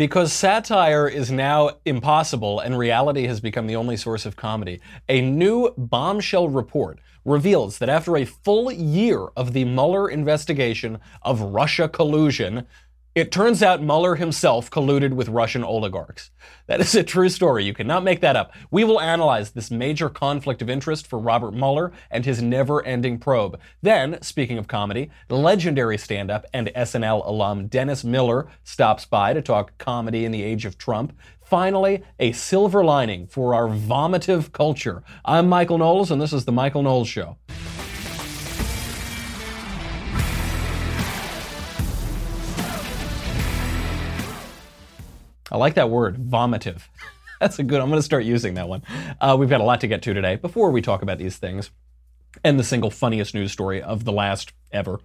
Because satire is now impossible and reality has become the only source of comedy, a new bombshell report reveals that after a full year of the Mueller investigation of Russia collusion, it turns out Mueller himself colluded with Russian oligarchs. That is a true story. You cannot make that up. We will analyze this major conflict of interest for Robert Mueller and his never ending probe. Then, speaking of comedy, the legendary stand up and SNL alum Dennis Miller stops by to talk comedy in the age of Trump. Finally, a silver lining for our vomitive culture. I'm Michael Knowles, and this is The Michael Knowles Show. I like that word, vomitive. That's a good, I'm going to start using that one. Uh, we've got a lot to get to today. Before we talk about these things and the single funniest news story of the last ever,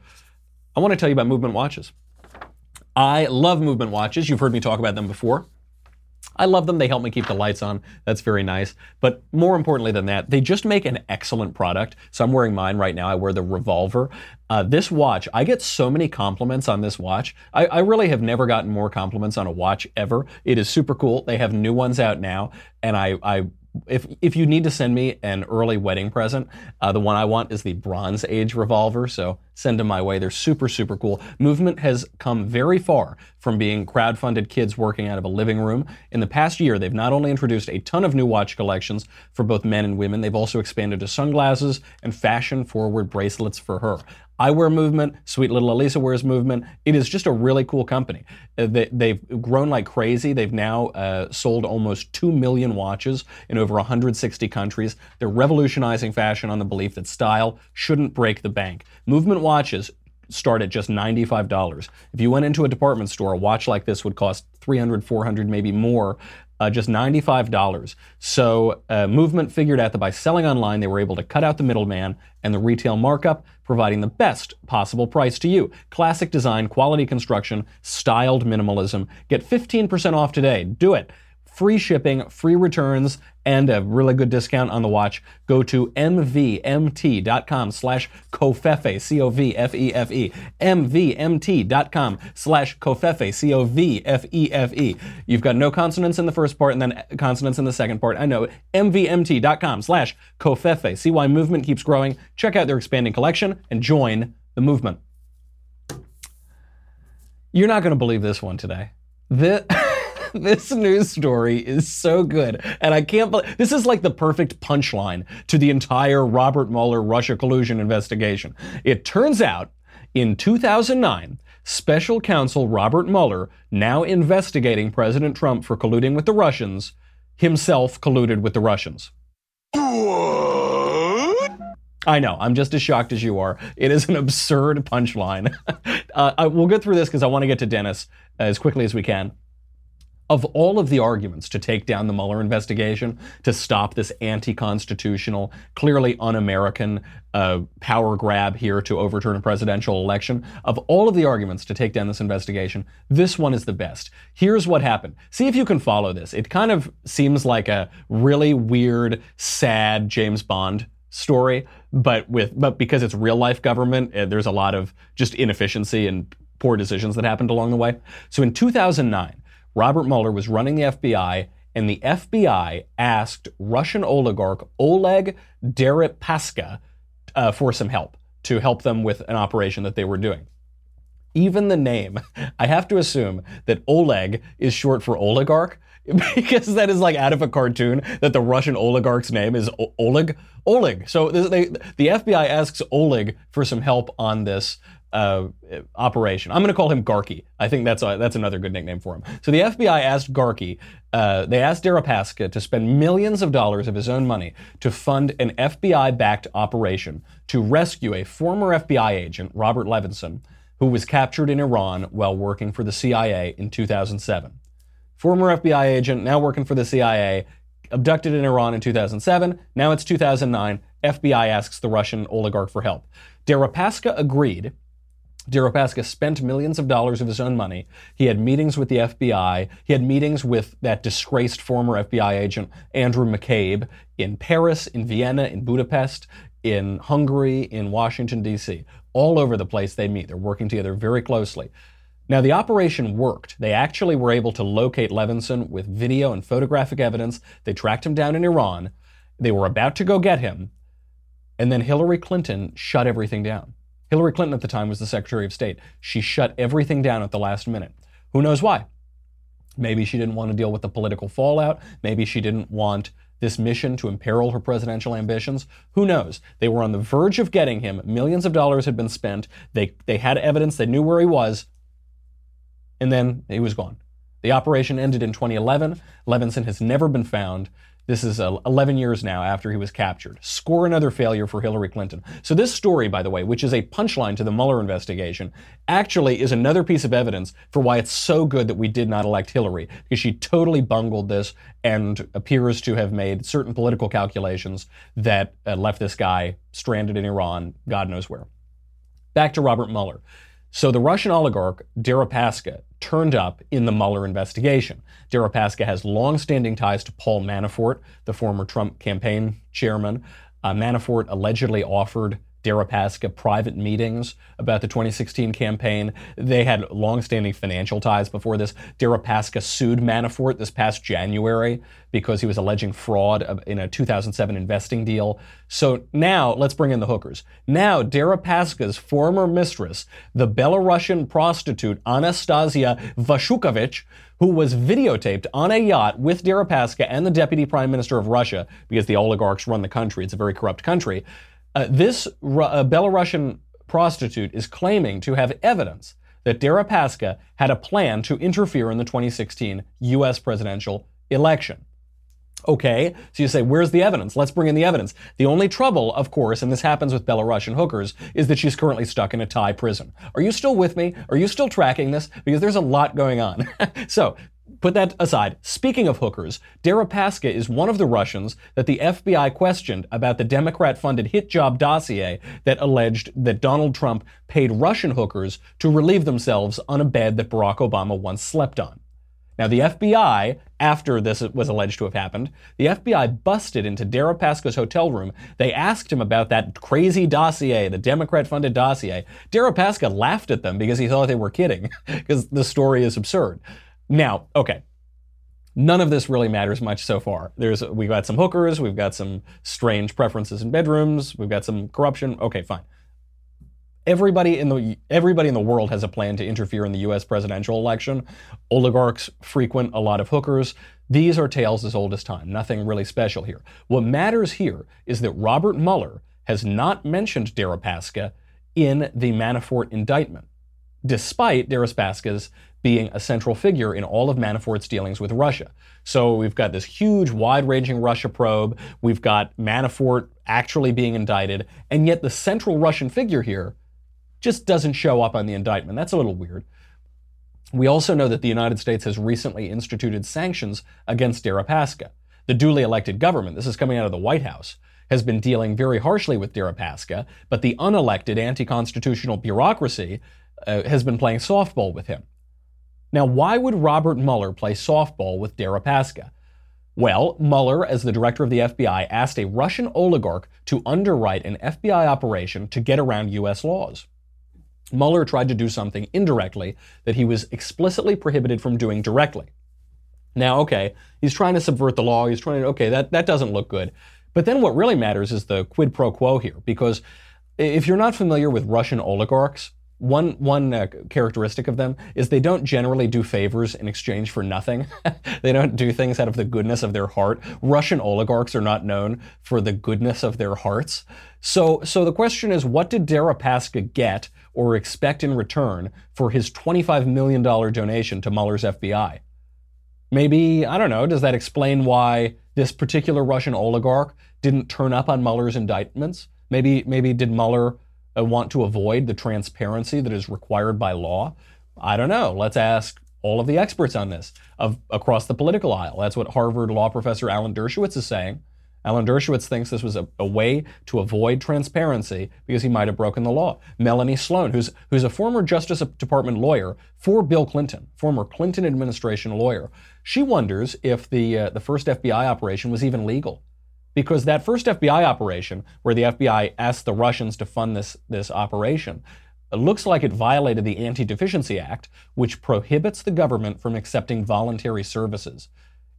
I want to tell you about movement watches. I love movement watches. You've heard me talk about them before. I love them. They help me keep the lights on. That's very nice. But more importantly than that, they just make an excellent product. So I'm wearing mine right now. I wear the Revolver. Uh, this watch, I get so many compliments on this watch. I, I, really have never gotten more compliments on a watch ever. It is super cool. They have new ones out now, and I, I if if you need to send me an early wedding present, uh, the one I want is the Bronze Age revolver. So send them my way. They're super super cool. Movement has come very far from being crowd-funded kids working out of a living room. In the past year, they've not only introduced a ton of new watch collections for both men and women, they've also expanded to sunglasses and fashion-forward bracelets for her. I wear Movement. Sweet little Elisa wears Movement. It is just a really cool company. Uh, they, have grown like crazy. They've now uh, sold almost 2 million watches in over 160 countries. They're revolutionizing fashion on the belief that style shouldn't break the bank. Movement watches start at just $95. If you went into a department store, a watch like this would cost 300, 400, maybe more uh, just $95. So uh, Movement figured out that by selling online, they were able to cut out the middleman and the retail markup, providing the best possible price to you. Classic design, quality construction, styled minimalism. Get 15% off today. Do it free shipping, free returns, and a really good discount on the watch. Go to mvmt.com slash covfefe, C-O-V-F-E-F-E, mvmt.com slash covfefe, C-O-V-F-E-F-E. You've got no consonants in the first part and then consonants in the second part. I know. mvmt.com slash covfefe. See why movement keeps growing. Check out their expanding collection and join the movement. You're not going to believe this one today. This... this news story is so good. And I can't believe this is like the perfect punchline to the entire Robert Mueller Russia collusion investigation. It turns out in 2009, special counsel Robert Mueller, now investigating President Trump for colluding with the Russians, himself colluded with the Russians. What? I know. I'm just as shocked as you are. It is an absurd punchline. uh, I, we'll get through this because I want to get to Dennis as quickly as we can of all of the arguments to take down the Mueller investigation, to stop this anti constitutional, clearly un American uh, power grab here to overturn a presidential election, of all of the arguments to take down this investigation, this one is the best. Here's what happened. See if you can follow this. It kind of seems like a really weird, sad James Bond story, but with but because it's real life government, uh, there's a lot of just inefficiency and poor decisions that happened along the way. So in 2009, Robert Mueller was running the FBI, and the FBI asked Russian oligarch Oleg Deripaska uh, for some help to help them with an operation that they were doing. Even the name, I have to assume that Oleg is short for oligarch because that is like out of a cartoon that the Russian oligarch's name is o- Oleg. Oleg. So they, the FBI asks Oleg for some help on this uh, operation. I'm going to call him Garky. I think that's a, that's another good nickname for him. So the FBI asked Garky, uh, they asked Deripaska to spend millions of dollars of his own money to fund an FBI-backed operation to rescue a former FBI agent, Robert Levinson, who was captured in Iran while working for the CIA in 2007. Former FBI agent, now working for the CIA, abducted in Iran in 2007. Now it's 2009. FBI asks the Russian oligarch for help. Deripaska agreed Deripaska spent millions of dollars of his own money. He had meetings with the FBI. He had meetings with that disgraced former FBI agent, Andrew McCabe, in Paris, in Vienna, in Budapest, in Hungary, in Washington, D.C. All over the place they meet. They're working together very closely. Now, the operation worked. They actually were able to locate Levinson with video and photographic evidence. They tracked him down in Iran. They were about to go get him. And then Hillary Clinton shut everything down. Hillary Clinton at the time was the Secretary of State. She shut everything down at the last minute. Who knows why? Maybe she didn't want to deal with the political fallout. Maybe she didn't want this mission to imperil her presidential ambitions. Who knows? They were on the verge of getting him. Millions of dollars had been spent. They, they had evidence. They knew where he was. And then he was gone. The operation ended in 2011. Levinson has never been found. This is uh, 11 years now after he was captured. Score another failure for Hillary Clinton. So, this story, by the way, which is a punchline to the Mueller investigation, actually is another piece of evidence for why it's so good that we did not elect Hillary, because she totally bungled this and appears to have made certain political calculations that uh, left this guy stranded in Iran, God knows where. Back to Robert Mueller. So the Russian oligarch Deripaska turned up in the Mueller investigation. Deripaska has long-standing ties to Paul Manafort, the former Trump campaign chairman. Uh, Manafort allegedly offered Deripaska private meetings about the 2016 campaign. They had long-standing financial ties before this. Deripaska sued Manafort this past January because he was alleging fraud in a 2007 investing deal. So now let's bring in the hookers. Now Deripaska's former mistress, the Belarusian prostitute Anastasia Vashukevich, who was videotaped on a yacht with Deripaska and the deputy prime minister of Russia, because the oligarchs run the country. It's a very corrupt country. Uh, this uh, Belarusian prostitute is claiming to have evidence that Deripaska had a plan to interfere in the 2016 U.S. presidential election. Okay, so you say, where's the evidence? Let's bring in the evidence. The only trouble, of course, and this happens with Belarusian hookers, is that she's currently stuck in a Thai prison. Are you still with me? Are you still tracking this? Because there's a lot going on. so, Put that aside. Speaking of hookers, Deripaska is one of the Russians that the FBI questioned about the Democrat funded hit job dossier that alleged that Donald Trump paid Russian hookers to relieve themselves on a bed that Barack Obama once slept on. Now, the FBI, after this was alleged to have happened, the FBI busted into Deripaska's hotel room. They asked him about that crazy dossier, the Democrat funded dossier. Deripaska laughed at them because he thought they were kidding, because the story is absurd. Now, okay. None of this really matters much so far. There's we've got some hookers, we've got some strange preferences in bedrooms, we've got some corruption. Okay, fine. Everybody in the everybody in the world has a plan to interfere in the US presidential election. Oligarchs frequent a lot of hookers. These are tales as old as time. Nothing really special here. What matters here is that Robert Mueller has not mentioned Deripaska in the Manafort indictment, despite Deripaska's being a central figure in all of Manafort's dealings with Russia. So we've got this huge, wide ranging Russia probe. We've got Manafort actually being indicted. And yet the central Russian figure here just doesn't show up on the indictment. That's a little weird. We also know that the United States has recently instituted sanctions against Deripaska. The duly elected government, this is coming out of the White House, has been dealing very harshly with Deripaska, but the unelected anti constitutional bureaucracy uh, has been playing softball with him. Now, why would Robert Mueller play softball with Deripaska? Well, Mueller, as the director of the FBI, asked a Russian oligarch to underwrite an FBI operation to get around U.S. laws. Mueller tried to do something indirectly that he was explicitly prohibited from doing directly. Now, okay, he's trying to subvert the law. He's trying to, okay, that, that doesn't look good. But then what really matters is the quid pro quo here, because if you're not familiar with Russian oligarchs, one one uh, characteristic of them is they don't generally do favors in exchange for nothing. they don't do things out of the goodness of their heart. Russian oligarchs are not known for the goodness of their hearts. So so the question is what did Deripaska get or expect in return for his 25 million dollar donation to Mueller's FBI? Maybe, I don't know, does that explain why this particular Russian oligarch didn't turn up on Mueller's indictments? Maybe maybe did Mueller uh, want to avoid the transparency that is required by law? I don't know. Let's ask all of the experts on this of across the political aisle. That's what Harvard law professor Alan Dershowitz is saying. Alan Dershowitz thinks this was a, a, way to avoid transparency because he might have broken the law. Melanie Sloan, who's, who's a former Justice Department lawyer for Bill Clinton, former Clinton administration lawyer, she wonders if the, uh, the first FBI operation was even legal because that first FBI operation, where the FBI asked the Russians to fund this, this operation, looks like it violated the Anti Deficiency Act, which prohibits the government from accepting voluntary services.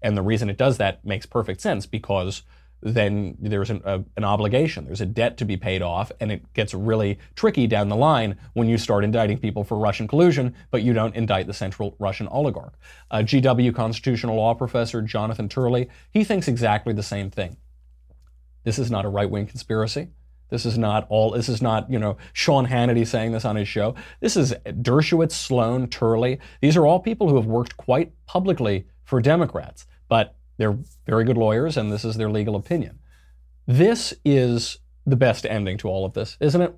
And the reason it does that makes perfect sense because then there's an, a, an, obligation, there's a debt to be paid off, and it gets really tricky down the line when you start indicting people for Russian collusion, but you don't indict the central Russian oligarch. GW constitutional law professor Jonathan Turley, he thinks exactly the same thing. This is not a right wing conspiracy. This is not all, this is not, you know, Sean Hannity saying this on his show. This is Dershowitz, Sloan, Turley. These are all people who have worked quite publicly for Democrats. But they're very good lawyers, and this is their legal opinion. This is the best ending to all of this, isn't it?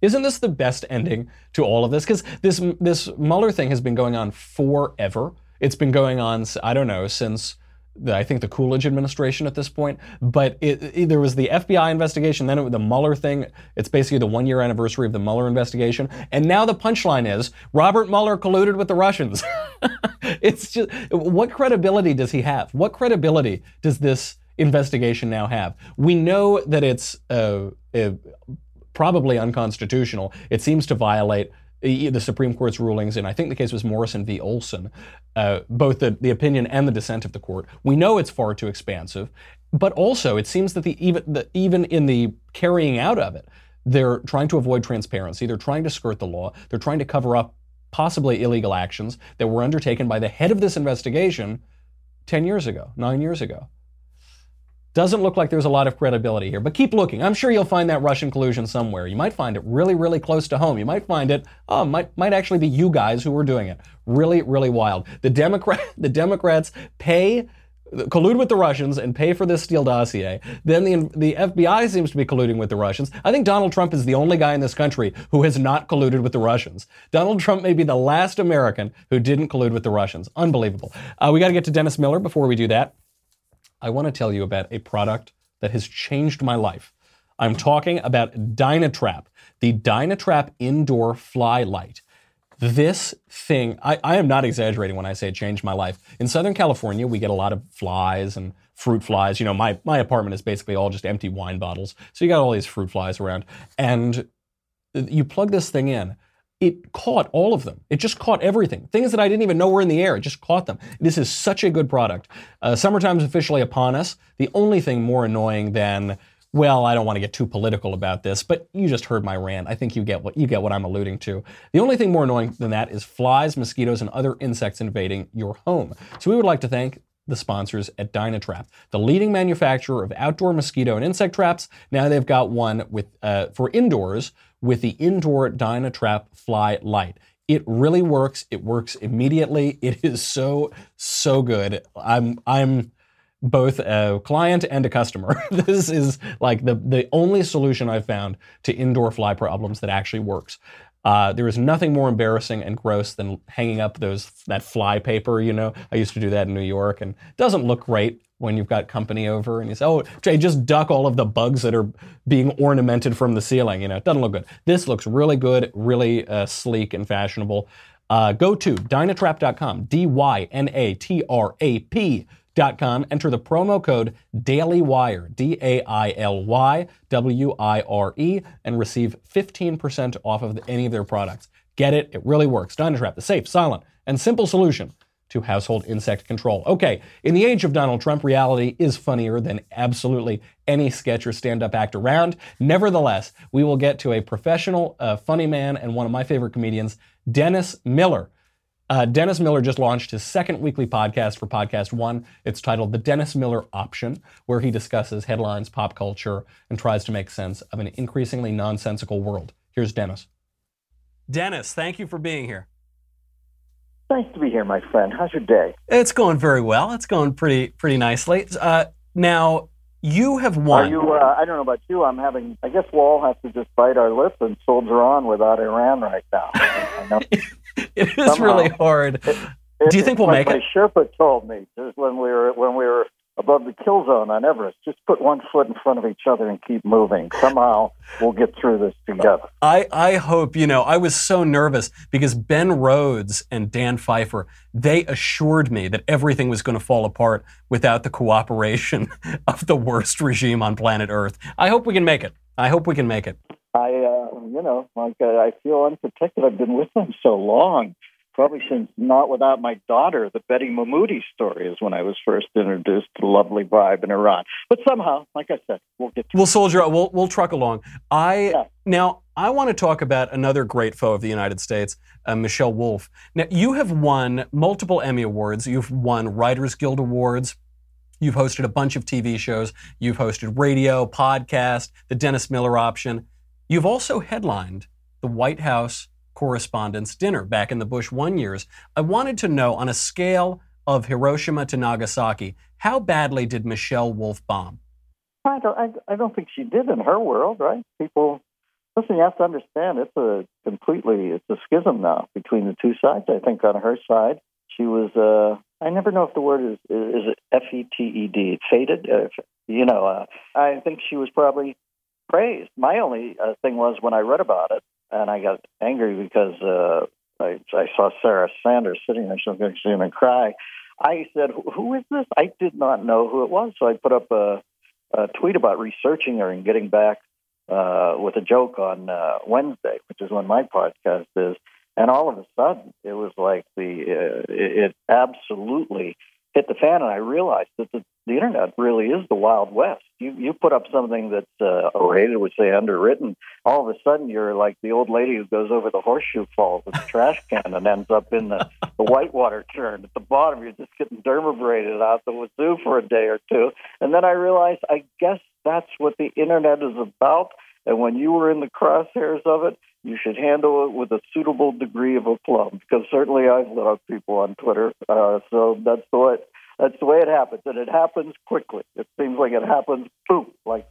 Isn't this the best ending to all of this? Because this this Mueller thing has been going on forever. It's been going on, I don't know, since I think the Coolidge administration at this point. But it, it, there was the FBI investigation, then it, the Mueller thing. It's basically the one year anniversary of the Mueller investigation. And now the punchline is Robert Mueller colluded with the Russians. it's just, what credibility does he have? What credibility does this investigation now have? We know that it's uh, uh, probably unconstitutional. It seems to violate the Supreme Court's rulings in, I think the case was Morrison v. Olson, uh, both the, the opinion and the dissent of the court. We know it's far too expansive, but also it seems that the even, the, even in the carrying out of it, they're trying to avoid transparency. They're trying to skirt the law. They're trying to cover up possibly illegal actions that were undertaken by the head of this investigation 10 years ago, nine years ago. Doesn't look like there's a lot of credibility here, but keep looking. I'm sure you'll find that Russian collusion somewhere. You might find it really, really close to home. You might find it, oh, might, might actually be you guys who were doing it. Really, really wild. The Democrat, the Democrats pay, collude with the Russians and pay for this Steele dossier. Then the, the FBI seems to be colluding with the Russians. I think Donald Trump is the only guy in this country who has not colluded with the Russians. Donald Trump may be the last American who didn't collude with the Russians. Unbelievable. Uh, we got to get to Dennis Miller before we do that. I want to tell you about a product that has changed my life. I'm talking about Dynatrap, the Dynatrap indoor fly light. This thing, I, I, am not exaggerating when I say it changed my life. In Southern California, we get a lot of flies and fruit flies. You know, my, my apartment is basically all just empty wine bottles. So you got all these fruit flies around. And you plug this thing in, it caught all of them. It just caught everything. Things that I didn't even know were in the air. It just caught them. This is such a good product. Uh, summertime's officially upon us. The only thing more annoying than well, I don't want to get too political about this, but you just heard my rant. I think you get what you get what I'm alluding to. The only thing more annoying than that is flies, mosquitoes, and other insects invading your home. So we would like to thank the sponsors at Dynatrap, the leading manufacturer of outdoor mosquito and insect traps. Now they've got one with uh, for indoors with the indoor Dynatrap Fly Light. It really works. It works immediately. It is so so good. I'm I'm both a client and a customer. this is like the the only solution I've found to indoor fly problems that actually works. Uh, there is nothing more embarrassing and gross than hanging up those that fly paper. You know, I used to do that in New York, and doesn't look great when you've got company over and you say, "Oh, Jay, just duck all of the bugs that are being ornamented from the ceiling." You know, it doesn't look good. This looks really good, really uh, sleek and fashionable. Uh, go to dynatrap.com, D Y N A T R A P Com, enter the promo code DAILYWIRE, D A I L Y W I R E, and receive 15% off of any of their products. Get it? It really works. Dynatrap, the safe, silent, and simple solution to household insect control. Okay, in the age of Donald Trump, reality is funnier than absolutely any sketch or stand up act around. Nevertheless, we will get to a professional, uh, funny man, and one of my favorite comedians, Dennis Miller uh, Dennis Miller just launched his second weekly podcast for Podcast One. It's titled The Dennis Miller Option, where he discusses headlines, pop culture, and tries to make sense of an increasingly nonsensical world. Here's Dennis. Dennis, thank you for being here. Nice to be here, my friend. How's your day? It's going very well. It's going pretty pretty nicely. Uh, now, you have won. Are you? Uh, I don't know about you. I'm having. I guess we'll all have to just bite our lip and soldier on without Iran right now. I know. it is Somehow, really hard. It, it, Do you think we'll make it? Sherpa told me just when we were when we were above the kill zone on Everest. Just put one foot in front of each other and keep moving. Somehow we'll get through this together. I, I hope, you know, I was so nervous because Ben Rhodes and Dan Pfeiffer, they assured me that everything was going to fall apart without the cooperation of the worst regime on planet Earth. I hope we can make it. I hope we can make it. I, uh, You know, like uh, I feel unprotected. I've been with them so long. Probably since not without my daughter. The Betty Mahmoody story is when I was first introduced to lovely vibe in Iran. But somehow, like I said, we'll get. To we'll soldier. We'll we'll truck along. I yeah. now I want to talk about another great foe of the United States, uh, Michelle Wolf. Now you have won multiple Emmy awards. You've won Writers Guild awards. You've hosted a bunch of TV shows. You've hosted radio, podcast, the Dennis Miller option. You've also headlined the White House Correspondents' Dinner back in the Bush one years. I wanted to know on a scale of Hiroshima to Nagasaki, how badly did Michelle Wolf bomb? I don't, I, I don't think she did in her world, right? People, listen, you have to understand it's a completely, it's a schism now between the two sides. I think on her side, she was, uh, I never know if the word is is F E T E D, faded. Uh, you know, uh, I think she was probably praised. My only uh, thing was when I read about it, and I got angry because uh, I, I saw Sarah Sanders sitting there, so I'm going to cry. I said, "Who is this?" I did not know who it was, so I put up a, a tweet about researching her and getting back uh, with a joke on uh, Wednesday, which is when my podcast is. And all of a sudden, it was like the uh, it, it absolutely hit the fan, and I realized that the, the internet really is the Wild West. You you put up something that's uh, rated, would say underwritten, all of a sudden you're like the old lady who goes over the horseshoe falls with the trash can and ends up in the, the whitewater churn at the bottom. You're just getting dermabrated out the wazoo for a day or two, and then I realized I guess that's what the internet is about. And when you were in the crosshairs of it, you should handle it with a suitable degree of aplomb because certainly I've up people on Twitter. Uh, so that's the way that's the way it happens, and it happens quickly. It seems like it happens boom, like.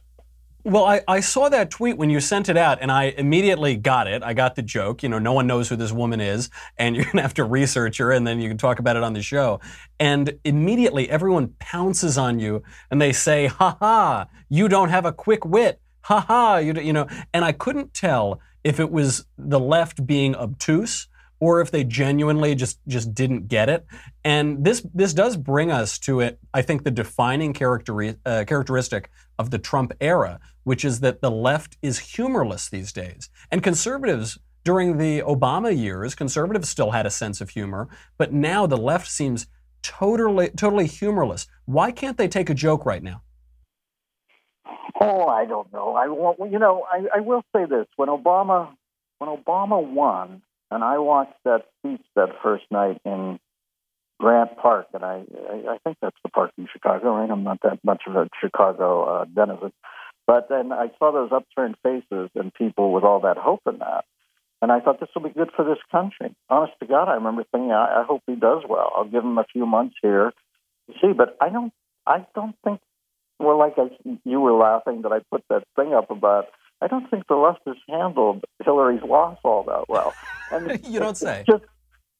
Well, I, I saw that tweet when you sent it out, and I immediately got it. I got the joke. You know, no one knows who this woman is, and you're gonna have to research her, and then you can talk about it on the show. And immediately, everyone pounces on you, and they say, "Ha ha! You don't have a quick wit." Ha ha! You, you know, and I couldn't tell if it was the left being obtuse or if they genuinely just just didn't get it. And this this does bring us to it. I think the defining characteri- uh, characteristic of the Trump era, which is that the left is humorless these days, and conservatives. During the Obama years, conservatives still had a sense of humor, but now the left seems totally totally humorless. Why can't they take a joke right now? Oh, I don't know. I won't. You know, I, I will say this: when Obama, when Obama won, and I watched that speech that first night in Grant Park, and I, I, I think that's the park in Chicago, right? I'm not that much of a Chicago uh, denizen, but then I saw those upturned faces and people with all that hope in that, and I thought this will be good for this country. Honest to God, I remember thinking, I, I hope he does well. I'll give him a few months here to see, but I don't, I don't think well, like I, you were laughing that I put that thing up about. I don't think the left has handled Hillary's loss all that well. And you don't say. It's just,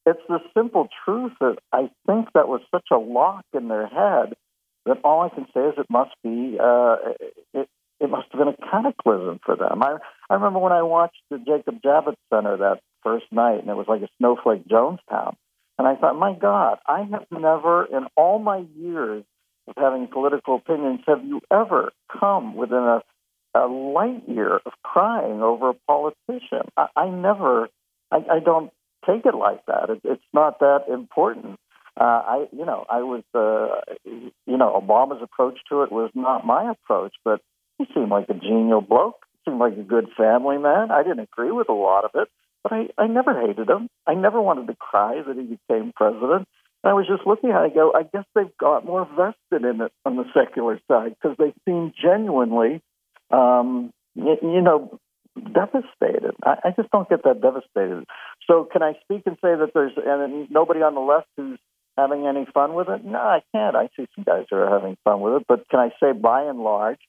it's the simple truth that I think that was such a lock in their head that all I can say is it must be uh, it, it must have been a cataclysm for them. I I remember when I watched the Jacob Javits Center that first night, and it was like a snowflake Jonestown, and I thought, my God, I have never in all my years of having political opinions, have you ever come within a, a light year of crying over a politician? I, I never, I, I don't take it like that. It, it's not that important. Uh, I, you know, I was, uh, you know, Obama's approach to it was not my approach, but he seemed like a genial bloke. Seemed like a good family man. I didn't agree with a lot of it, but I, I never hated him. I never wanted to cry that he became president. And I was just looking at it, I go, I guess they've got more vested in it on the secular side because they seem genuinely, um, you, you know, devastated. I, I just don't get that devastated. So can I speak and say that there's and nobody on the left who's having any fun with it? No, I can't. I see some guys who are having fun with it, but can I say by and large,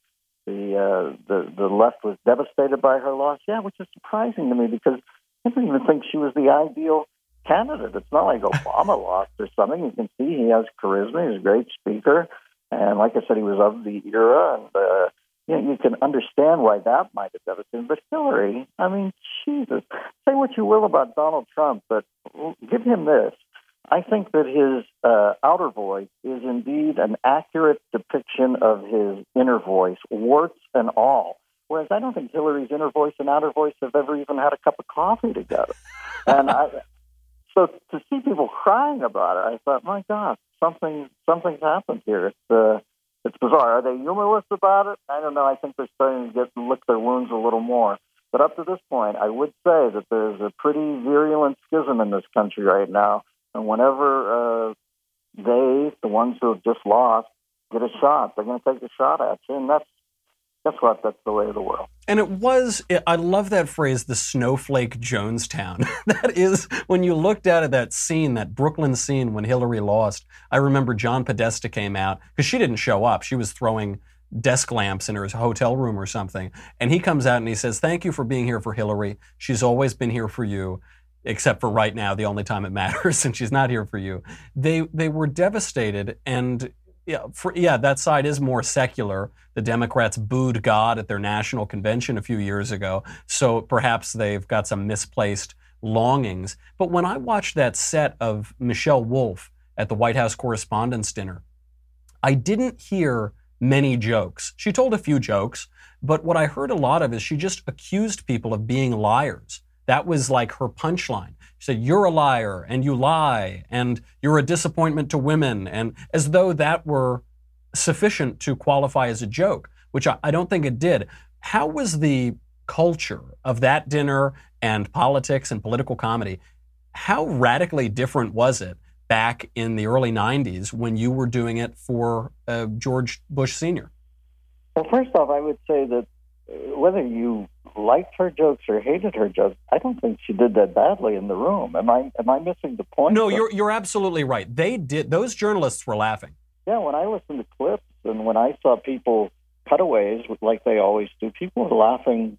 the uh, the the left was devastated by her loss? Yeah, which is surprising to me because I didn't even think she was the ideal candidate. It's not like Obama lost or something. You can see he has charisma. He's a great speaker, and like I said, he was of the era, and uh, you know, you can understand why that might have devastated. But Hillary, I mean, Jesus, say what you will about Donald Trump, but give him this. I think that his uh, outer voice is indeed an accurate depiction of his inner voice, warts and all. Whereas I don't think Hillary's inner voice and outer voice have ever even had a cup of coffee together. and I, so to see people crying about it, I thought, my God, something something's happened here. It's uh, it's bizarre. Are they humorless about it? I don't know. I think they're starting to get lick their wounds a little more. But up to this point, I would say that there's a pretty virulent schism in this country right now. And whenever uh, they, the ones who have just lost, get a shot, they're going to take a shot at you, and that's guess what? That's the way of the world. And it was, I love that phrase, the snowflake Jonestown. that is, when you looked out at that scene, that Brooklyn scene when Hillary lost, I remember John Podesta came out, because she didn't show up. She was throwing desk lamps in her hotel room or something. And he comes out and he says, Thank you for being here for Hillary. She's always been here for you. Except for right now, the only time it matters, and she's not here for you. They they were devastated, and yeah, for, yeah, that side is more secular. The Democrats booed God at their national convention a few years ago, so perhaps they've got some misplaced longings. But when I watched that set of Michelle Wolf at the White House Correspondents' Dinner, I didn't hear many jokes. She told a few jokes, but what I heard a lot of is she just accused people of being liars. That was like her punchline. She said, You're a liar and you lie and you're a disappointment to women. And as though that were sufficient to qualify as a joke, which I, I don't think it did. How was the culture of that dinner and politics and political comedy? How radically different was it back in the early 90s when you were doing it for uh, George Bush Sr.? Well, first off, I would say that whether you liked her jokes or hated her jokes, I don't think she did that badly in the room. Am I am I missing the point? No, you're you're absolutely right. They did. Those journalists were laughing. Yeah, when I listened to clips and when I saw people cutaways like they always do, people were laughing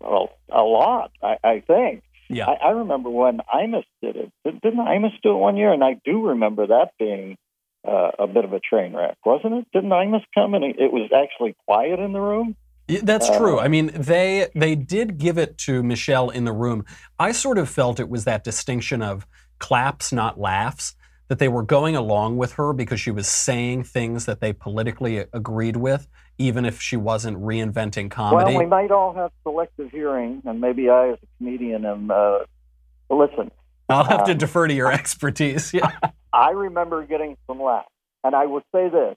well, a lot. I, I think. Yeah. I, I remember when Imus did it. Didn't Imus do it one year? And I do remember that being uh, a bit of a train wreck, wasn't it? Didn't Imus come and it was actually quiet in the room? That's true. I mean, they they did give it to Michelle in the room. I sort of felt it was that distinction of claps, not laughs, that they were going along with her because she was saying things that they politically agreed with, even if she wasn't reinventing comedy. Well, we might all have selective hearing, and maybe I, as a comedian, am. Uh, listen, I'll have to um, defer to your expertise. Yeah, I remember getting some laughs, and I will say this: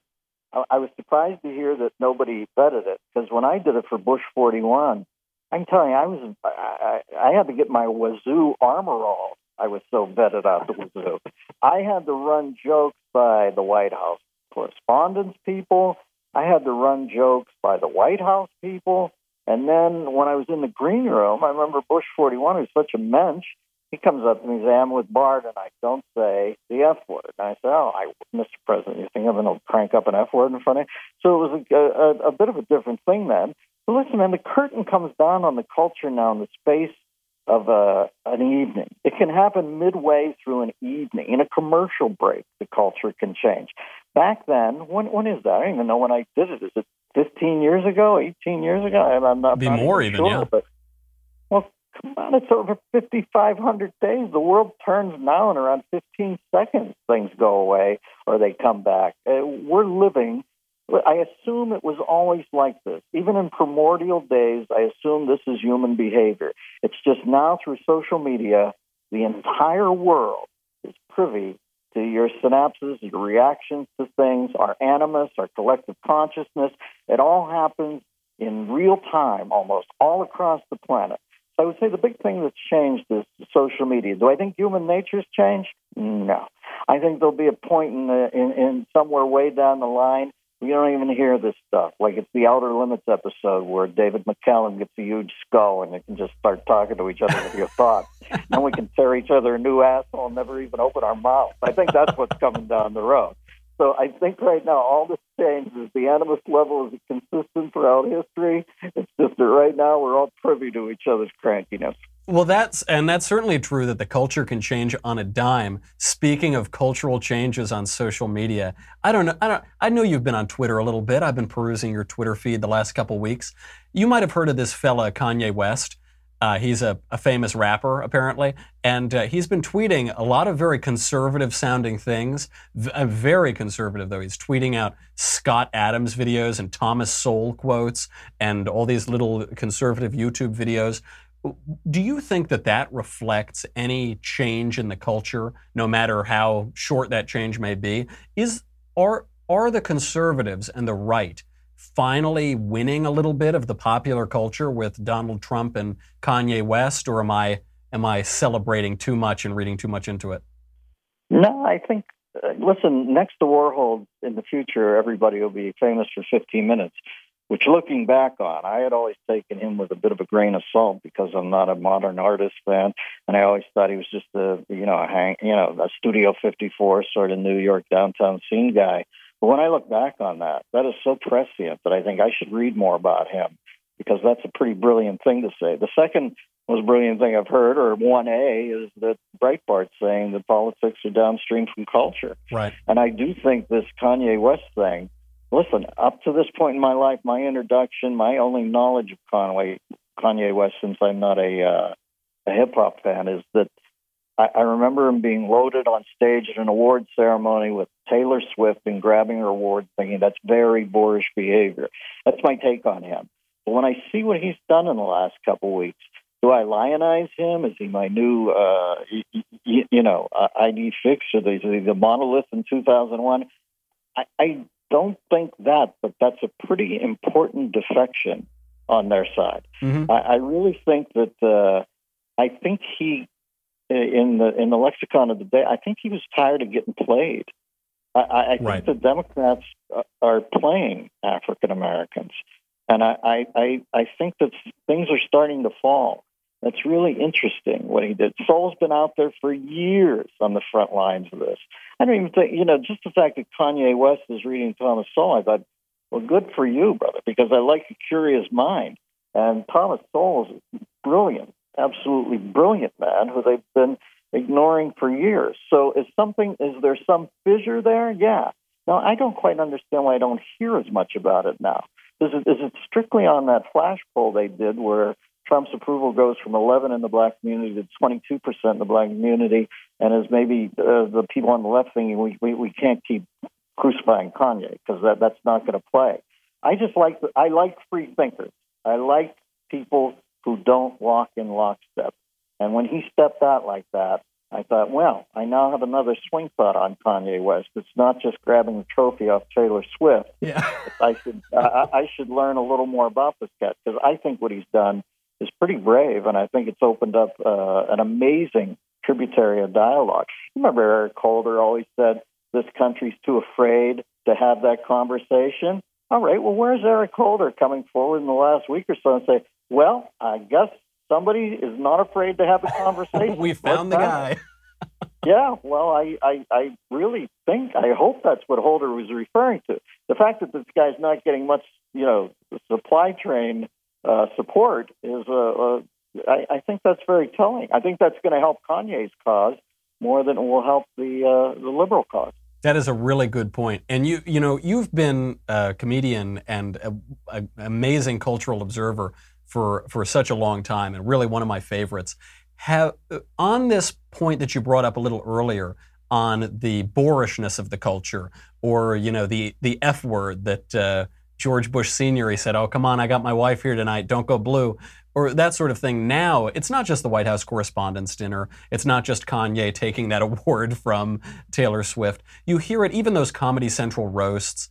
I was surprised to hear that nobody vetted it because when I did it for Bush 41, I'm telling you, I was I, I had to get my wazoo armor all. I was so vetted out the wazoo. I had to run jokes by the White House correspondence people. I had to run jokes by the White House people. And then when I was in the green room, I remember Bush 41 was such a mensch he comes up to me and says, I'm with Bar, and I don't say the F word. And I said, Oh, I, Mr. President, you think I'm going to crank up an F word in front of you? So it was a, a, a bit of a different thing then. But listen, man, the curtain comes down on the culture now in the space of uh, an evening. It can happen midway through an evening. In a commercial break, the culture can change. Back then, when when is that? I don't even know when I did it. Is it 15 years ago, 18 years ago? And I'm not, Be not more even, sure, yeah. But on, it's over 5,500 days. The world turns now in around 15 seconds. Things go away or they come back. Uh, we're living. I assume it was always like this. Even in primordial days, I assume this is human behavior. It's just now through social media, the entire world is privy to your synapses, your reactions to things, our animus, our collective consciousness. It all happens in real time almost all across the planet. I would say the big thing that's changed is social media. Do I think human nature's changed? No. I think there'll be a point in, the, in, in somewhere way down the line you don't even hear this stuff. Like it's the Outer Limits episode where David McCallum gets a huge skull and they can just start talking to each other with your thoughts. and we can tear each other a new asshole and never even open our mouth. I think that's what's coming down the road. So I think right now all this changes. Is the animus level is consistent throughout history. It's just that right now we're all privy to each other's crankiness. Well, that's and that's certainly true that the culture can change on a dime. Speaking of cultural changes on social media, I don't know. I don't. I know you've been on Twitter a little bit. I've been perusing your Twitter feed the last couple weeks. You might have heard of this fella Kanye West. Uh, he's a, a, famous rapper, apparently, and uh, he's been tweeting a lot of very conservative sounding things. V- uh, very conservative, though. He's tweeting out Scott Adams videos and Thomas Sowell quotes and all these little conservative YouTube videos. Do you think that that reflects any change in the culture, no matter how short that change may be? Is are are the conservatives and the right finally winning a little bit of the popular culture with Donald Trump and Kanye West, or am I am I celebrating too much and reading too much into it? No, I think. Uh, listen, next to Warhol in the future, everybody will be famous for 15 minutes. Which, looking back on, I had always taken him with a bit of a grain of salt because I'm not a modern artist fan, and I always thought he was just a you know a hang you know a Studio 54 sort of New York downtown scene guy. But when I look back on that, that is so prescient that I think I should read more about him because that's a pretty brilliant thing to say. The second most brilliant thing I've heard, or 1A, is that Breitbart saying that politics are downstream from culture. Right. And I do think this Kanye West thing, listen, up to this point in my life, my introduction, my only knowledge of Conway, Kanye West, since I'm not a, uh, a hip hop fan, is that I, I remember him being loaded on stage at an award ceremony with Taylor Swift and grabbing her award, thinking that's very boorish behavior. That's my take on him. But when I see what he's done in the last couple of weeks, do I lionize him? Is he my new, uh, you, you know, uh, ID fix or the, the monolith in 2001? I, I don't think that, but that's a pretty important defection on their side. Mm-hmm. I, I really think that uh, I think he in the in the lexicon of the day, I think he was tired of getting played. I, I think right. the Democrats are playing African Americans, and I, I I think that things are starting to fall. That's really interesting what he did. Sowell's been out there for years on the front lines of this. I don't even think, you know, just the fact that Kanye West is reading Thomas Sowell, I thought, well, good for you, brother, because I like a curious mind. And Thomas Sowell is brilliant absolutely brilliant man who they've been ignoring for years. So is something is there some fissure there? Yeah. Now I don't quite understand why I don't hear as much about it now. Is it is it strictly on that flash poll they did where Trump's approval goes from 11 in the black community to 22 percent in the black community, and is maybe uh, the people on the left thinking we we, we can't keep crucifying Kanye because that that's not going to play. I just like I like free thinkers. I like people who don't walk in lockstep. And when he stepped out like that, I thought, well, I now have another swing thought on Kanye West. It's not just grabbing the trophy off Taylor Swift. Yeah, I should I, I should learn a little more about this guy because I think what he's done is pretty brave, and I think it's opened up uh, an amazing tributary of dialogue. Remember, Eric Holder always said this country's too afraid to have that conversation. All right, well, where's Eric Holder coming forward in the last week or so and say, well, I guess somebody is not afraid to have a conversation. we found the guy. yeah, well, I, I, I really think, I hope that's what Holder was referring to. The fact that this guy's not getting much, you know, supply chain uh, support is, uh, uh, I, I think that's very telling. I think that's going to help Kanye's cause more than it will help the uh, the liberal cause. That is a really good point. And you, you know, you've been a comedian and an amazing cultural observer for for such a long time, and really one of my favorites. Have on this point that you brought up a little earlier on the boorishness of the culture, or you know the the F word that uh, George Bush Senior he said, "Oh come on, I got my wife here tonight. Don't go blue." Or that sort of thing. Now, it's not just the White House Correspondents' Dinner. It's not just Kanye taking that award from Taylor Swift. You hear it, even those Comedy Central roasts,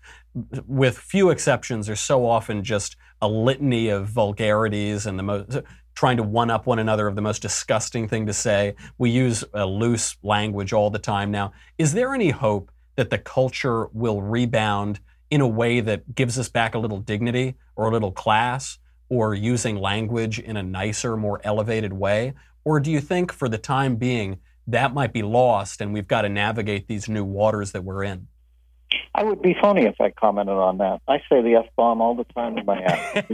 with few exceptions, are so often just a litany of vulgarities and the most trying to one up one another of the most disgusting thing to say. We use a loose language all the time now. Is there any hope that the culture will rebound in a way that gives us back a little dignity or a little class or using language in a nicer, more elevated way? Or do you think for the time being that might be lost and we've got to navigate these new waters that we're in? I would be funny if I commented on that. I say the F bomb all the time in my act.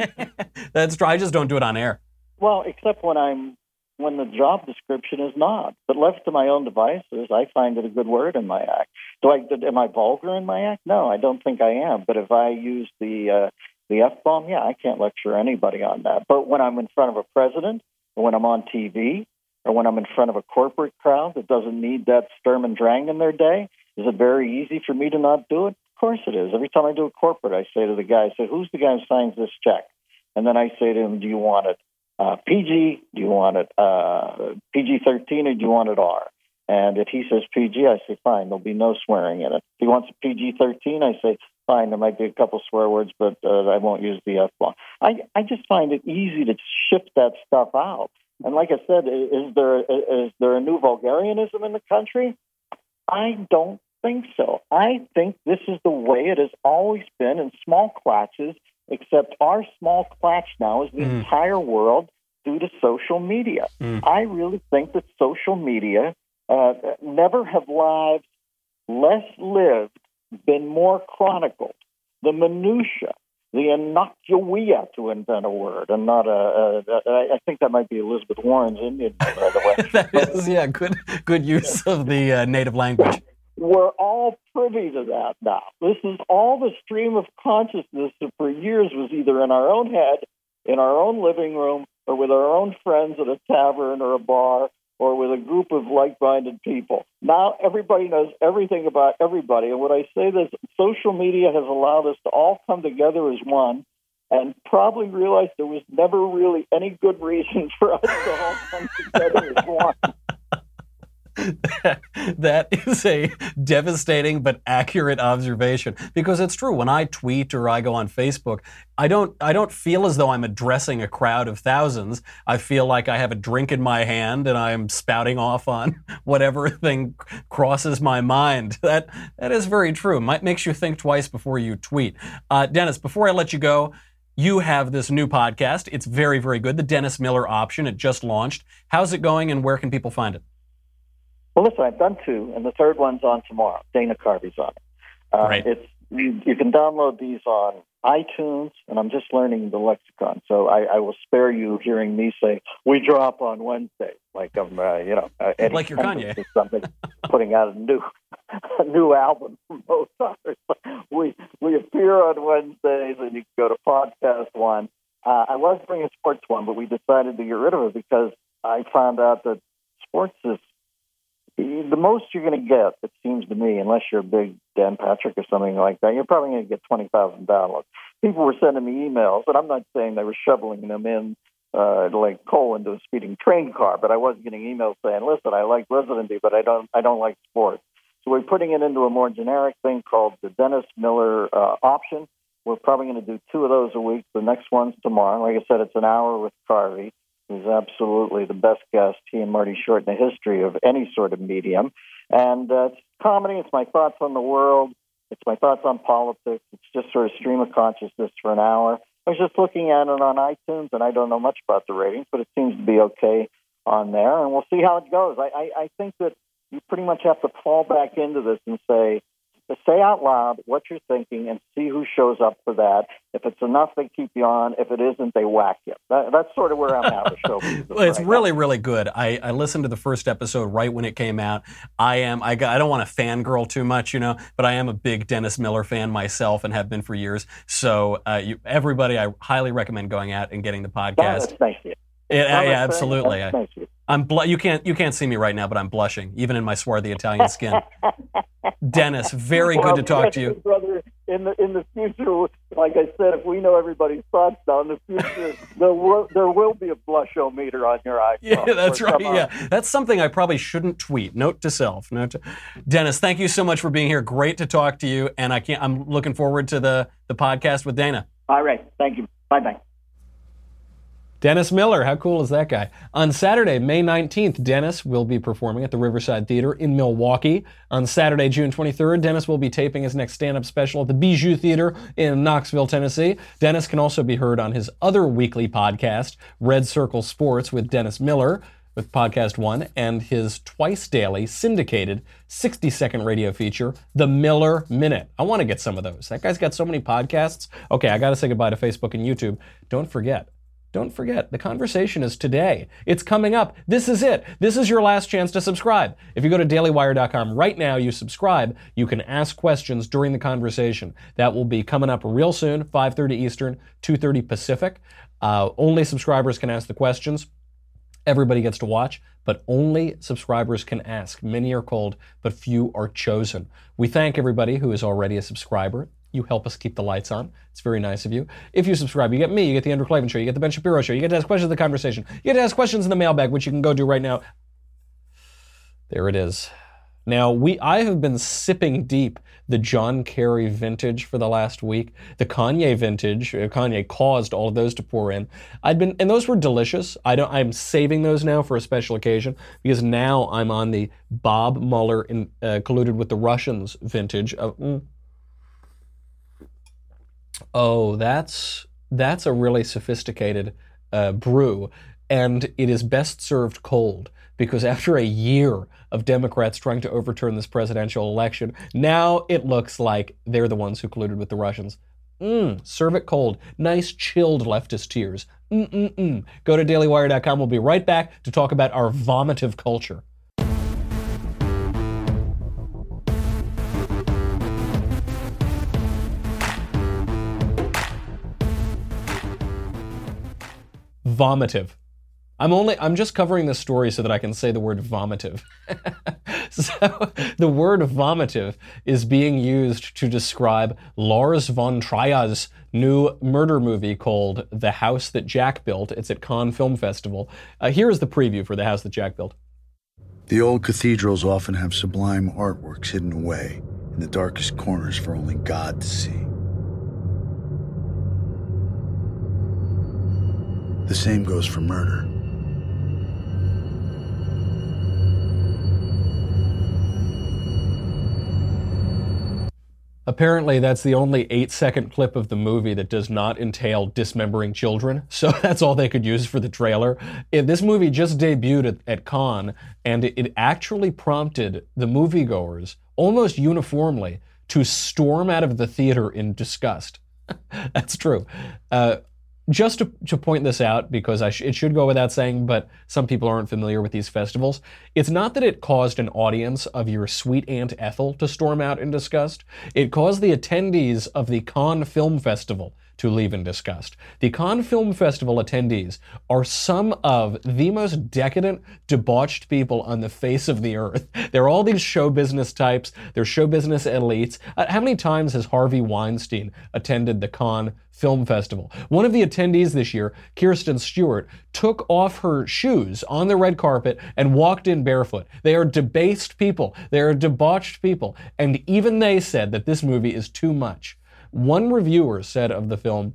That's true. I just don't do it on air. Well, except when I'm when the job description is not. But left to my own devices, I find it a good word in my act. Do I am I vulgar in my act? No, I don't think I am. But if I use the uh, the F bomb, yeah, I can't lecture anybody on that. But when I'm in front of a president or when I'm on TV, or when I'm in front of a corporate crowd that doesn't need that Sturm and Drang in their day? Is it very easy for me to not do it? Of course it is. Every time I do a corporate, I say to the guy, I say, who's the guy who signs this check? And then I say to him, do you want it uh, PG? Do you want it uh, PG 13 or do you want it R? And if he says PG, I say, fine, there'll be no swearing in it. If he wants a PG 13, I say, fine, there might be a couple swear words, but uh, I won't use the F bomb. I, I just find it easy to shift that stuff out. And like I said, is there is there a new vulgarianism in the country? I don't think so. I think this is the way it has always been in small clatches, except our small clatch now is the mm. entire world due to social media. Mm. I really think that social media uh, never have lives less lived been more chronicled. The minutia, the innocuia, to invent a word, and not a. a, a I think that might be Elizabeth Warren's Indian, by the way. that is, yeah, good, good use of the uh, native language. We're all privy to that now. This is all the stream of consciousness that for years was either in our own head, in our own living room, or with our own friends at a tavern or a bar, or with a group of like-minded people. Now everybody knows everything about everybody. And what I say is social media has allowed us to all come together as one and probably realize there was never really any good reason for us to all come together as one. that is a devastating but accurate observation. Because it's true when i tweet or i go on facebook i don't i don't feel as though i'm addressing a crowd of thousands. I feel like i have a drink in my hand and i'm spouting off on whatever thing crosses my mind. That that is very true. Might makes you think twice before you tweet. Uh, dennis before i let you go you have this new podcast. It's very very good. The dennis miller option it just launched. How's it going and where can people find it well, listen, I've done two, and the third one's on tomorrow. Dana Carvey's on it. Uh, right. It's you, you, can download these on iTunes, and I'm just learning the lexicon, so I, I will spare you hearing me say we drop on Wednesday, like I'm, uh, you know, uh, Eddie like your Kanye or something, putting out a new a new album from Mozart. we we appear on Wednesdays, and you can go to podcast one. Uh, I was bringing a sports one, but we decided to get rid of it because I found out that sports is the most you're going to get, it seems to me, unless you're a big Dan Patrick or something like that, you're probably going to get 20,000 downloads. People were sending me emails, and I'm not saying they were shoveling them in uh, like coal into a speeding train car, but I was getting emails saying, "Listen, I like residency, but I don't, I don't like sports." So we're putting it into a more generic thing called the Dennis Miller uh, option. We're probably going to do two of those a week. The next one's tomorrow. Like I said, it's an hour with Carvey is absolutely the best guest, he and Marty Short, in the history of any sort of medium. And uh, it's comedy, it's my thoughts on the world, it's my thoughts on politics, it's just sort of stream of consciousness for an hour. I was just looking at it on iTunes, and I don't know much about the ratings, but it seems to be okay on there, and we'll see how it goes. I, I, I think that you pretty much have to fall back into this and say, to say out loud what you're thinking and see who shows up for that. If it's enough, they keep you on. If it isn't, they whack you. That, that's sort of where I'm at with show. well, it's right really, now. really good. I, I listened to the first episode right when it came out. I am. I, I don't want to fangirl too much, you know, but I am a big Dennis Miller fan myself and have been for years. So uh, you, everybody, I highly recommend going out and getting the podcast. Thank you. nice. Yeah, yeah, absolutely. Nice. I'm bl- you can't you can't see me right now, but I'm blushing, even in my swarthy Italian skin. Dennis, very well, good to talk to you, brother. In the in the future, like I said, if we know everybody's thoughts now, in the future there will there will be a blushometer on your iPhone. Yeah, that's right. Yeah, that's something I probably shouldn't tweet. Note to self. Note to Dennis. Thank you so much for being here. Great to talk to you, and I can't. I'm looking forward to the the podcast with Dana. All right. Thank you. Bye bye. Dennis Miller, how cool is that guy? On Saturday, May 19th, Dennis will be performing at the Riverside Theater in Milwaukee. On Saturday, June 23rd, Dennis will be taping his next stand up special at the Bijou Theater in Knoxville, Tennessee. Dennis can also be heard on his other weekly podcast, Red Circle Sports with Dennis Miller with Podcast One and his twice daily syndicated 60 second radio feature, The Miller Minute. I want to get some of those. That guy's got so many podcasts. Okay, I got to say goodbye to Facebook and YouTube. Don't forget, don't forget, the conversation is today. It's coming up. This is it. This is your last chance to subscribe. If you go to dailywire.com right now, you subscribe, you can ask questions during the conversation. That will be coming up real soon, 5:30 Eastern, 2:30 Pacific. Uh, only subscribers can ask the questions. Everybody gets to watch, but only subscribers can ask. Many are called, but few are chosen. We thank everybody who is already a subscriber. You help us keep the lights on. It's very nice of you. If you subscribe, you get me, you get the Andrew Klavan Show, you get the Ben Shapiro Show, you get to ask questions in the conversation, you get to ask questions in the mailbag, which you can go do right now. There it is. Now, we I have been sipping deep the John Kerry vintage for the last week, the Kanye vintage. Uh, Kanye caused all of those to pour in. I'd been, and those were delicious. I don't. I'm saving those now for a special occasion because now I'm on the Bob Mueller in, uh, colluded with the Russians vintage of. Mm. Oh, that's that's a really sophisticated uh, brew, and it is best served cold because after a year of Democrats trying to overturn this presidential election, now it looks like they're the ones who colluded with the Russians. Mmm, serve it cold. Nice chilled leftist tears. Mm-mm-mm. Go to dailywire.com. We'll be right back to talk about our vomitive culture. Vomitive. I'm only I'm just covering this story so that I can say the word vomitive. so the word vomitive is being used to describe Lars von Trier's new murder movie called The House That Jack Built. It's at Cannes Film Festival. Uh, here is the preview for The House That Jack Built. The old cathedrals often have sublime artworks hidden away in the darkest corners for only God to see. The same goes for murder. Apparently, that's the only eight second clip of the movie that does not entail dismembering children. So that's all they could use for the trailer. It, this movie just debuted at, at Cannes, and it, it actually prompted the moviegoers almost uniformly to storm out of the theater in disgust. that's true. Uh, just to, to point this out, because sh- it should go without saying, but some people aren't familiar with these festivals, it's not that it caused an audience of your sweet Aunt Ethel to storm out in disgust. It caused the attendees of the Cannes Film Festival to leave in disgust. The Cannes Film Festival attendees are some of the most decadent, debauched people on the face of the earth. They're all these show business types, they're show business elites. Uh, how many times has Harvey Weinstein attended the Cannes Film Festival? One of the attendees this year, Kristen Stewart, took off her shoes on the red carpet and walked in barefoot. They are debased people, they are debauched people, and even they said that this movie is too much. One reviewer said of the film,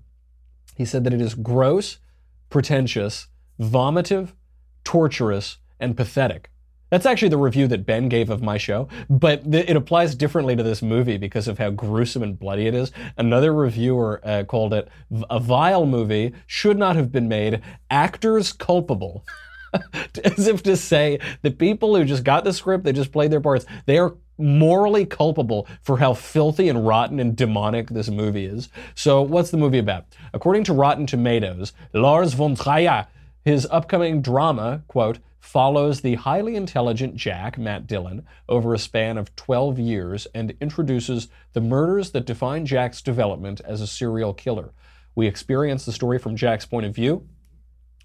he said that it is gross, pretentious, vomitive, torturous, and pathetic. That's actually the review that Ben gave of my show, but th- it applies differently to this movie because of how gruesome and bloody it is. Another reviewer uh, called it a vile movie, should not have been made, actors culpable. As if to say the people who just got the script, they just played their parts, they are morally culpable for how filthy and rotten and demonic this movie is. So, what's the movie about? According to Rotten Tomatoes, Lars von Trier, his upcoming drama, quote, follows the highly intelligent Jack, Matt Dillon, over a span of 12 years and introduces the murders that define Jack's development as a serial killer. We experience the story from Jack's point of view.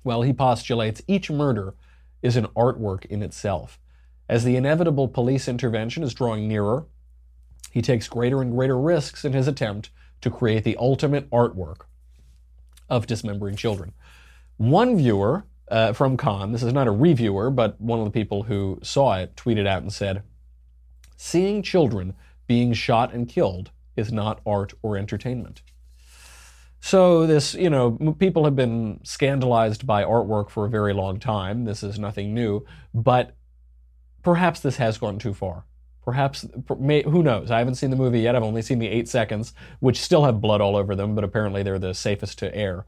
Well, he postulates each murder is an artwork in itself. As the inevitable police intervention is drawing nearer, he takes greater and greater risks in his attempt to create the ultimate artwork of dismembering children. One viewer uh, from Cannes, this is not a reviewer, but one of the people who saw it, tweeted out and said, Seeing children being shot and killed is not art or entertainment. So this, you know, people have been scandalized by artwork for a very long time. This is nothing new, but perhaps this has gone too far. Perhaps, who knows? I haven't seen the movie yet. I've only seen the eight seconds, which still have blood all over them, but apparently they're the safest to air.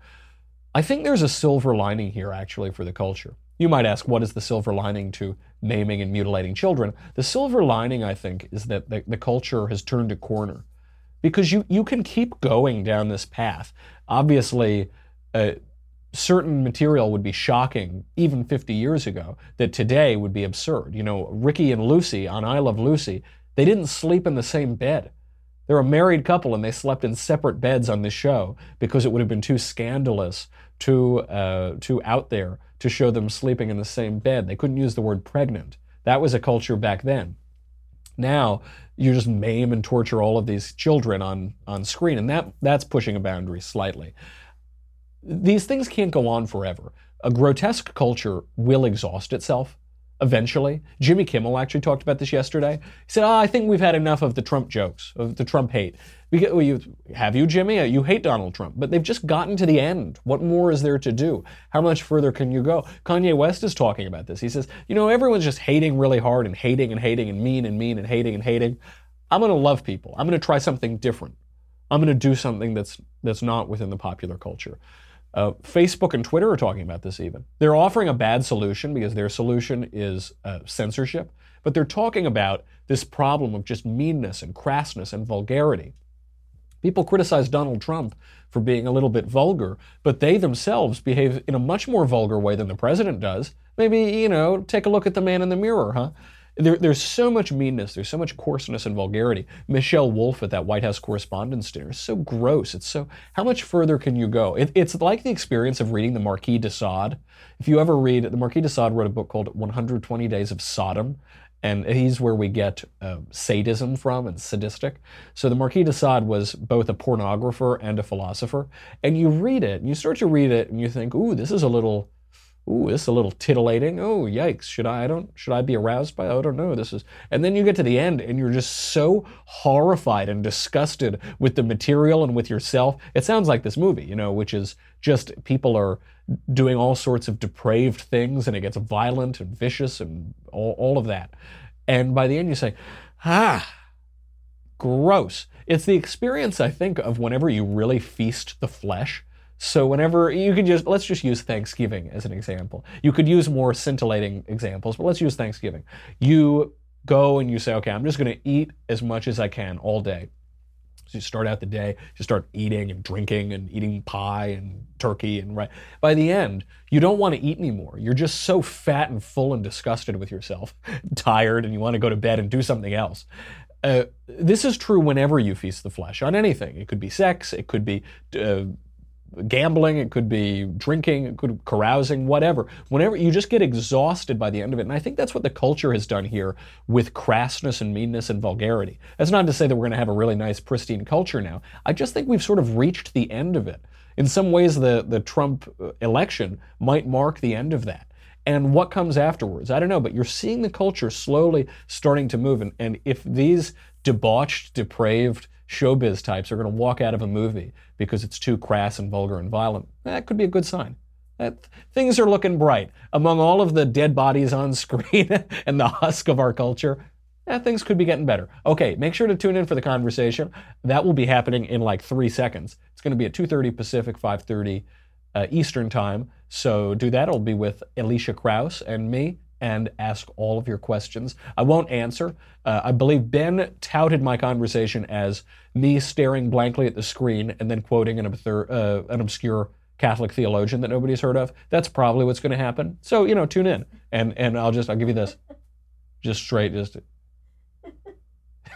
I think there's a silver lining here, actually, for the culture. You might ask, what is the silver lining to maiming and mutilating children? The silver lining, I think, is that the, the culture has turned a corner. Because you, you can keep going down this path. Obviously, uh, certain material would be shocking even 50 years ago that today would be absurd. You know, Ricky and Lucy on I Love Lucy, they didn't sleep in the same bed. They're a married couple and they slept in separate beds on this show because it would have been too scandalous, too, uh, too out there to show them sleeping in the same bed. They couldn't use the word pregnant. That was a culture back then. Now you just maim and torture all of these children on, on screen, and that, that's pushing a boundary slightly. These things can't go on forever. A grotesque culture will exhaust itself eventually. Jimmy Kimmel actually talked about this yesterday. He said, oh, I think we've had enough of the Trump jokes, of the Trump hate. well, you, have you, Jimmy? You hate Donald Trump, but they've just gotten to the end. What more is there to do? How much further can you go? Kanye West is talking about this. He says, you know, everyone's just hating really hard and hating and hating and mean and mean and hating and hating. I'm going to love people. I'm going to try something different. I'm going to do something that's that's not within the popular culture. Uh, Facebook and Twitter are talking about this even. They're offering a bad solution because their solution is uh, censorship, but they're talking about this problem of just meanness and crassness and vulgarity. People criticize Donald Trump for being a little bit vulgar, but they themselves behave in a much more vulgar way than the president does. Maybe, you know, take a look at the man in the mirror, huh? There, there's so much meanness, there's so much coarseness and vulgarity. Michelle Wolf at that White House Correspondents' Dinner is so gross. It's so, how much further can you go? It, it's like the experience of reading the Marquis de Sade. If you ever read, the Marquis de Sade wrote a book called 120 Days of Sodom, and he's where we get uh, sadism from and sadistic. So the Marquis de Sade was both a pornographer and a philosopher. And you read it, and you start to read it, and you think, ooh, this is a little ooh, this is a little titillating. Oh, yikes! Should I? I don't. Should I be aroused by? I don't know. This is. And then you get to the end, and you're just so horrified and disgusted with the material and with yourself. It sounds like this movie, you know, which is just people are doing all sorts of depraved things, and it gets violent and vicious and all, all of that. And by the end, you say, ah, gross. It's the experience, I think, of whenever you really feast the flesh so whenever you could just let's just use Thanksgiving as an example. You could use more scintillating examples, but let's use Thanksgiving. You go and you say, okay, I'm just going to eat as much as I can all day. So you start out the day, you start eating and drinking and eating pie and turkey and right. By the end, you don't want to eat anymore. You're just so fat and full and disgusted with yourself, tired, and you want to go to bed and do something else. Uh, this is true whenever you feast the flesh on anything. It could be sex, it could be uh, gambling, it could be drinking, it could be carousing, whatever. Whenever you just get exhausted by the end of it. And I think that's what the culture has done here with crassness and meanness and vulgarity. That's not to say that we're going to have a really nice, pristine culture now. I just think we've sort of reached the end of it. In some ways, the, the Trump uh, election might mark the end of that. And what comes afterwards? I don't know, but you're seeing the culture slowly starting to move. And, and if these debauched, depraved, showbiz types are going to walk out of a movie because it's too crass and vulgar and violent, that could be a good sign. That things are looking bright. Among all of the dead bodies on screen and the husk of our culture, yeah, things could be getting better. Okay, make sure to tune in for the conversation. That will be happening in like three seconds. It's going to be at 2.30 Pacific, 5.30 uh, Eastern Time. So do that. It'll be with Alicia Krause and me and ask all of your questions. I won't answer. Uh, I believe Ben touted my conversation as me staring blankly at the screen and then quoting an, obthur- uh, an obscure Catholic theologian that nobody's heard of. That's probably what's going to happen. So you know, tune in, and and I'll just I'll give you this, just straight, just.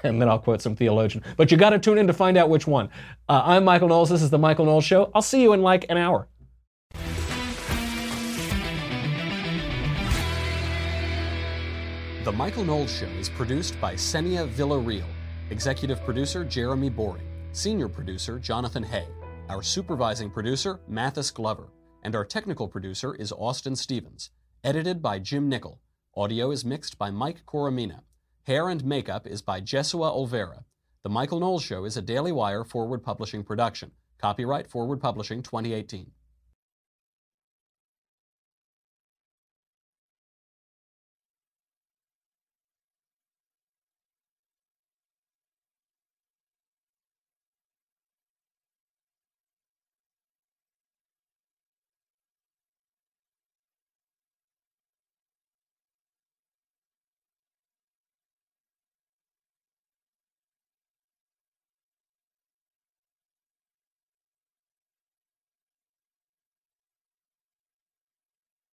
And then I'll quote some theologian. But you got to tune in to find out which one. Uh, I'm Michael Knowles. This is The Michael Knowles Show. I'll see you in like an hour. The Michael Knowles Show is produced by Senia Villarreal, executive producer Jeremy Boring, senior producer Jonathan Hay, our supervising producer Mathis Glover, and our technical producer is Austin Stevens. Edited by Jim Nickel. Audio is mixed by Mike Coromina. Hair and makeup is by Jesua Olvera. The Michael Knowles Show is a Daily Wire forward publishing production. Copyright Forward Publishing 2018.